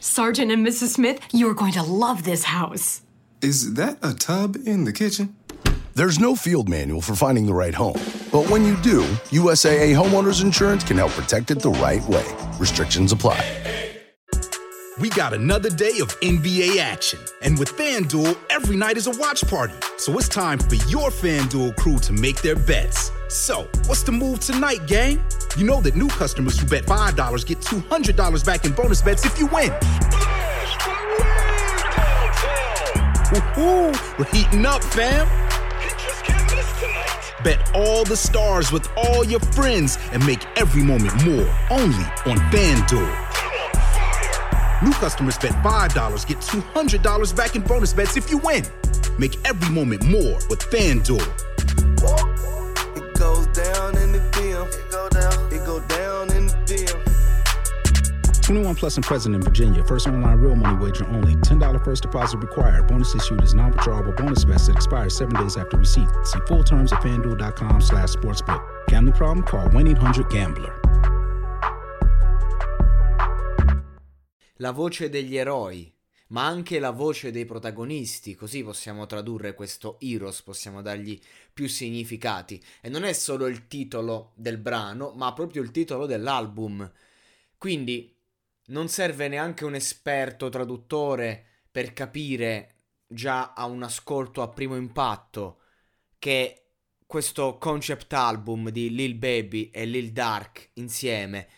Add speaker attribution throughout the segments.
Speaker 1: Sergeant and Mrs. Smith, you're going to love this house.
Speaker 2: Is that a tub in the kitchen?
Speaker 3: There's no field manual for finding the right home. But when you do, USAA Homeowners Insurance can help protect it the right way. Restrictions apply.
Speaker 4: We got another day of NBA action. And with FanDuel, every night is a watch party. So it's time for your FanDuel crew to make their bets. So, what's the move tonight, gang? You know that new customers who bet $5 get $200 back in bonus bets if you win. Woo-hoo, we're heating up, fam. Bet all the stars with all your friends and make every moment more only on FanDuel. New customers bet $5, get $200 back in bonus bets if you win. Make every moment more with FanDuel.
Speaker 5: It go down. It go down in the DM.
Speaker 4: 21 plus and present in Virginia. First online real money wager only. $10 first deposit required. Bonus issued is non-withdrawable bonus vest that expires seven days after receipt. See full terms at fanduel.com slash sportsbook. Gambling problem? Call 1-800-GAMBLER.
Speaker 6: La voce degli eroi, ma anche la voce dei protagonisti, così possiamo tradurre questo Heroes, possiamo dargli più significati. E non è solo il titolo del brano, ma proprio il titolo dell'album. Quindi non serve neanche un esperto traduttore per capire già a un ascolto a primo impatto che questo concept album di Lil Baby e Lil Dark insieme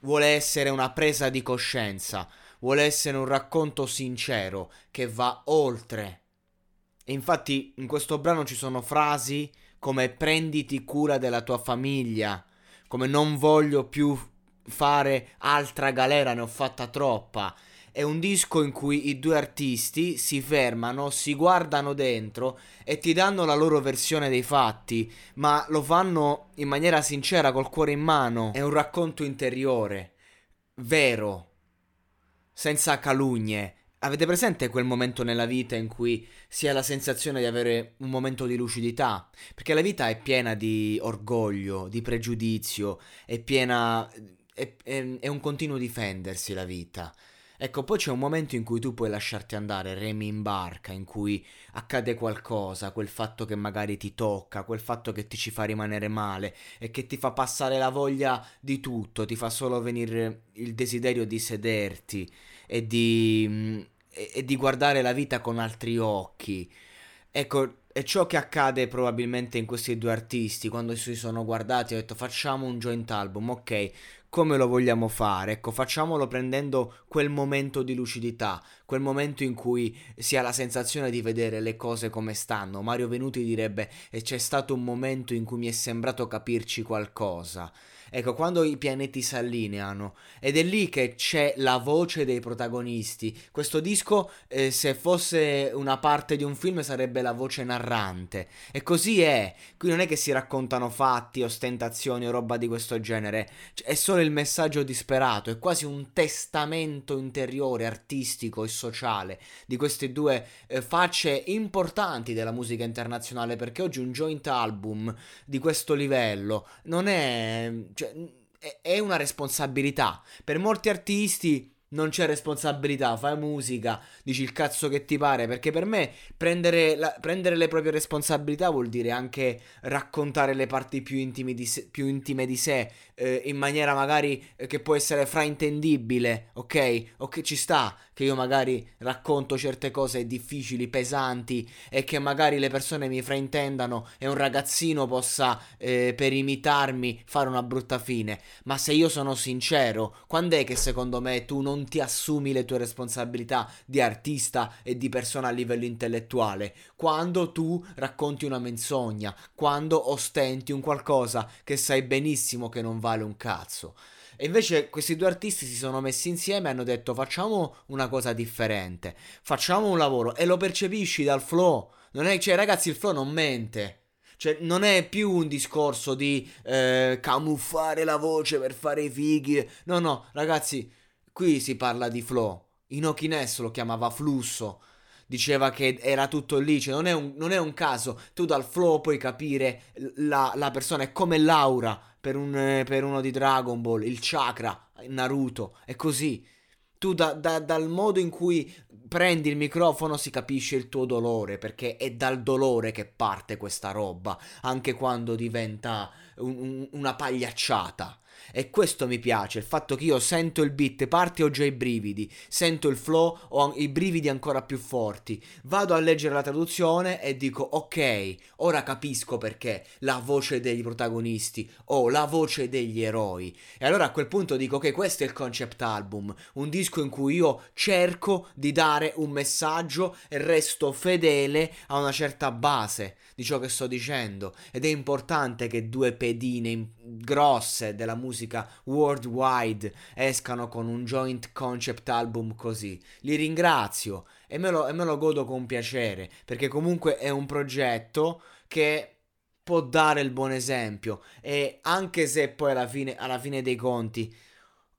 Speaker 6: vuole essere una presa di coscienza, vuole essere un racconto sincero che va oltre. E infatti in questo brano ci sono frasi come prenditi cura della tua famiglia, come non voglio più fare altra galera, ne ho fatta troppa. È un disco in cui i due artisti si fermano, si guardano dentro e ti danno la loro versione dei fatti, ma lo fanno in maniera sincera, col cuore in mano. È un racconto interiore, vero, senza calunnie. Avete presente quel momento nella vita in cui si ha la sensazione di avere un momento di lucidità? Perché la vita è piena di orgoglio, di pregiudizio, è piena... è, è, è un continuo difendersi la vita. Ecco, poi c'è un momento in cui tu puoi lasciarti andare, remi in barca, in cui accade qualcosa, quel fatto che magari ti tocca, quel fatto che ti ci fa rimanere male e che ti fa passare la voglia di tutto, ti fa solo venire il desiderio di sederti e di, mm, e, di guardare la vita con altri occhi. Ecco, è ciò che accade probabilmente in questi due artisti quando si sono guardati e hanno detto facciamo un joint album, ok, come lo vogliamo fare? Ecco, facciamolo prendendo quel momento di lucidità, quel momento in cui si ha la sensazione di vedere le cose come stanno. Mario Venuti direbbe e c'è stato un momento in cui mi è sembrato capirci qualcosa. Ecco, quando i pianeti si allineano ed è lì che c'è la voce dei protagonisti. Questo disco, eh, se fosse una parte di un film, sarebbe la voce narrante. E così è. Qui non è che si raccontano fatti, ostentazioni o roba di questo genere. Cioè, è solo il messaggio disperato, è quasi un testamento interiore, artistico e sociale di queste due eh, facce importanti della musica internazionale. Perché oggi un joint album di questo livello non è. Cioè, è- è una responsabilità. Per molti artisti non c'è responsabilità, fai musica, dici il cazzo che ti pare, perché per me prendere, la- prendere le proprie responsabilità vuol dire anche raccontare le parti più, di se- più intime di sé, eh, in maniera magari eh, che può essere fraintendibile, ok? Ok, ci sta che io magari racconto certe cose difficili, pesanti e che magari le persone mi fraintendano e un ragazzino possa eh, per imitarmi fare una brutta fine, ma se io sono sincero, quando è che secondo me tu non ti assumi le tue responsabilità di artista e di persona a livello intellettuale? Quando tu racconti una menzogna, quando ostenti un qualcosa che sai benissimo che non vale un cazzo. E invece questi due artisti si sono messi insieme e hanno detto facciamo una cosa differente, facciamo un lavoro e lo percepisci dal flow. Non è, cioè ragazzi il flow non mente. Cioè, non è più un discorso di eh, camuffare la voce per fare i fighi. No, no, ragazzi, qui si parla di flow. Inokines lo chiamava flusso. Diceva che era tutto lì, cioè non è un, non è un caso. Tu dal flow puoi capire la, la persona. È come l'aura per, un, per uno di Dragon Ball, il chakra, Naruto. È così tu da, da, dal modo in cui prendi il microfono si capisce il tuo dolore, perché è dal dolore che parte questa roba, anche quando diventa un, un, una pagliacciata. E questo mi piace, il fatto che io sento il beat, parte ho già i brividi, sento il flow, ho i brividi ancora più forti. Vado a leggere la traduzione e dico ok, ora capisco perché la voce degli protagonisti o la voce degli eroi. E allora a quel punto dico ok, questo è il concept album, un disco in cui io cerco di dare un messaggio e resto fedele a una certa base di ciò che sto dicendo ed è importante che due pedine grosse della musica worldwide escano con un joint concept album così. Li ringrazio e me lo, e me lo godo con piacere perché comunque è un progetto che può dare il buon esempio e anche se poi alla fine, alla fine dei conti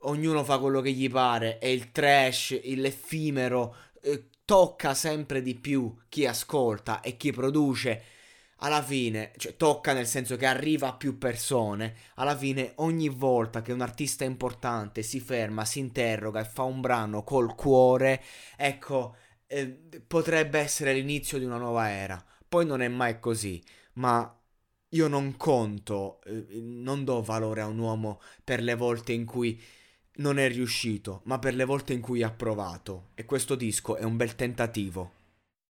Speaker 6: ognuno fa quello che gli pare e il trash, l'effimero eh, tocca sempre di più chi ascolta e chi produce alla fine, cioè tocca nel senso che arriva a più persone, alla fine ogni volta che un artista importante si ferma, si interroga e fa un brano col cuore, ecco, eh, potrebbe essere l'inizio di una nuova era. Poi non è mai così, ma io non conto, eh, non do valore a un uomo per le volte in cui non è riuscito, ma per le volte in cui ha provato. E questo disco è un bel tentativo.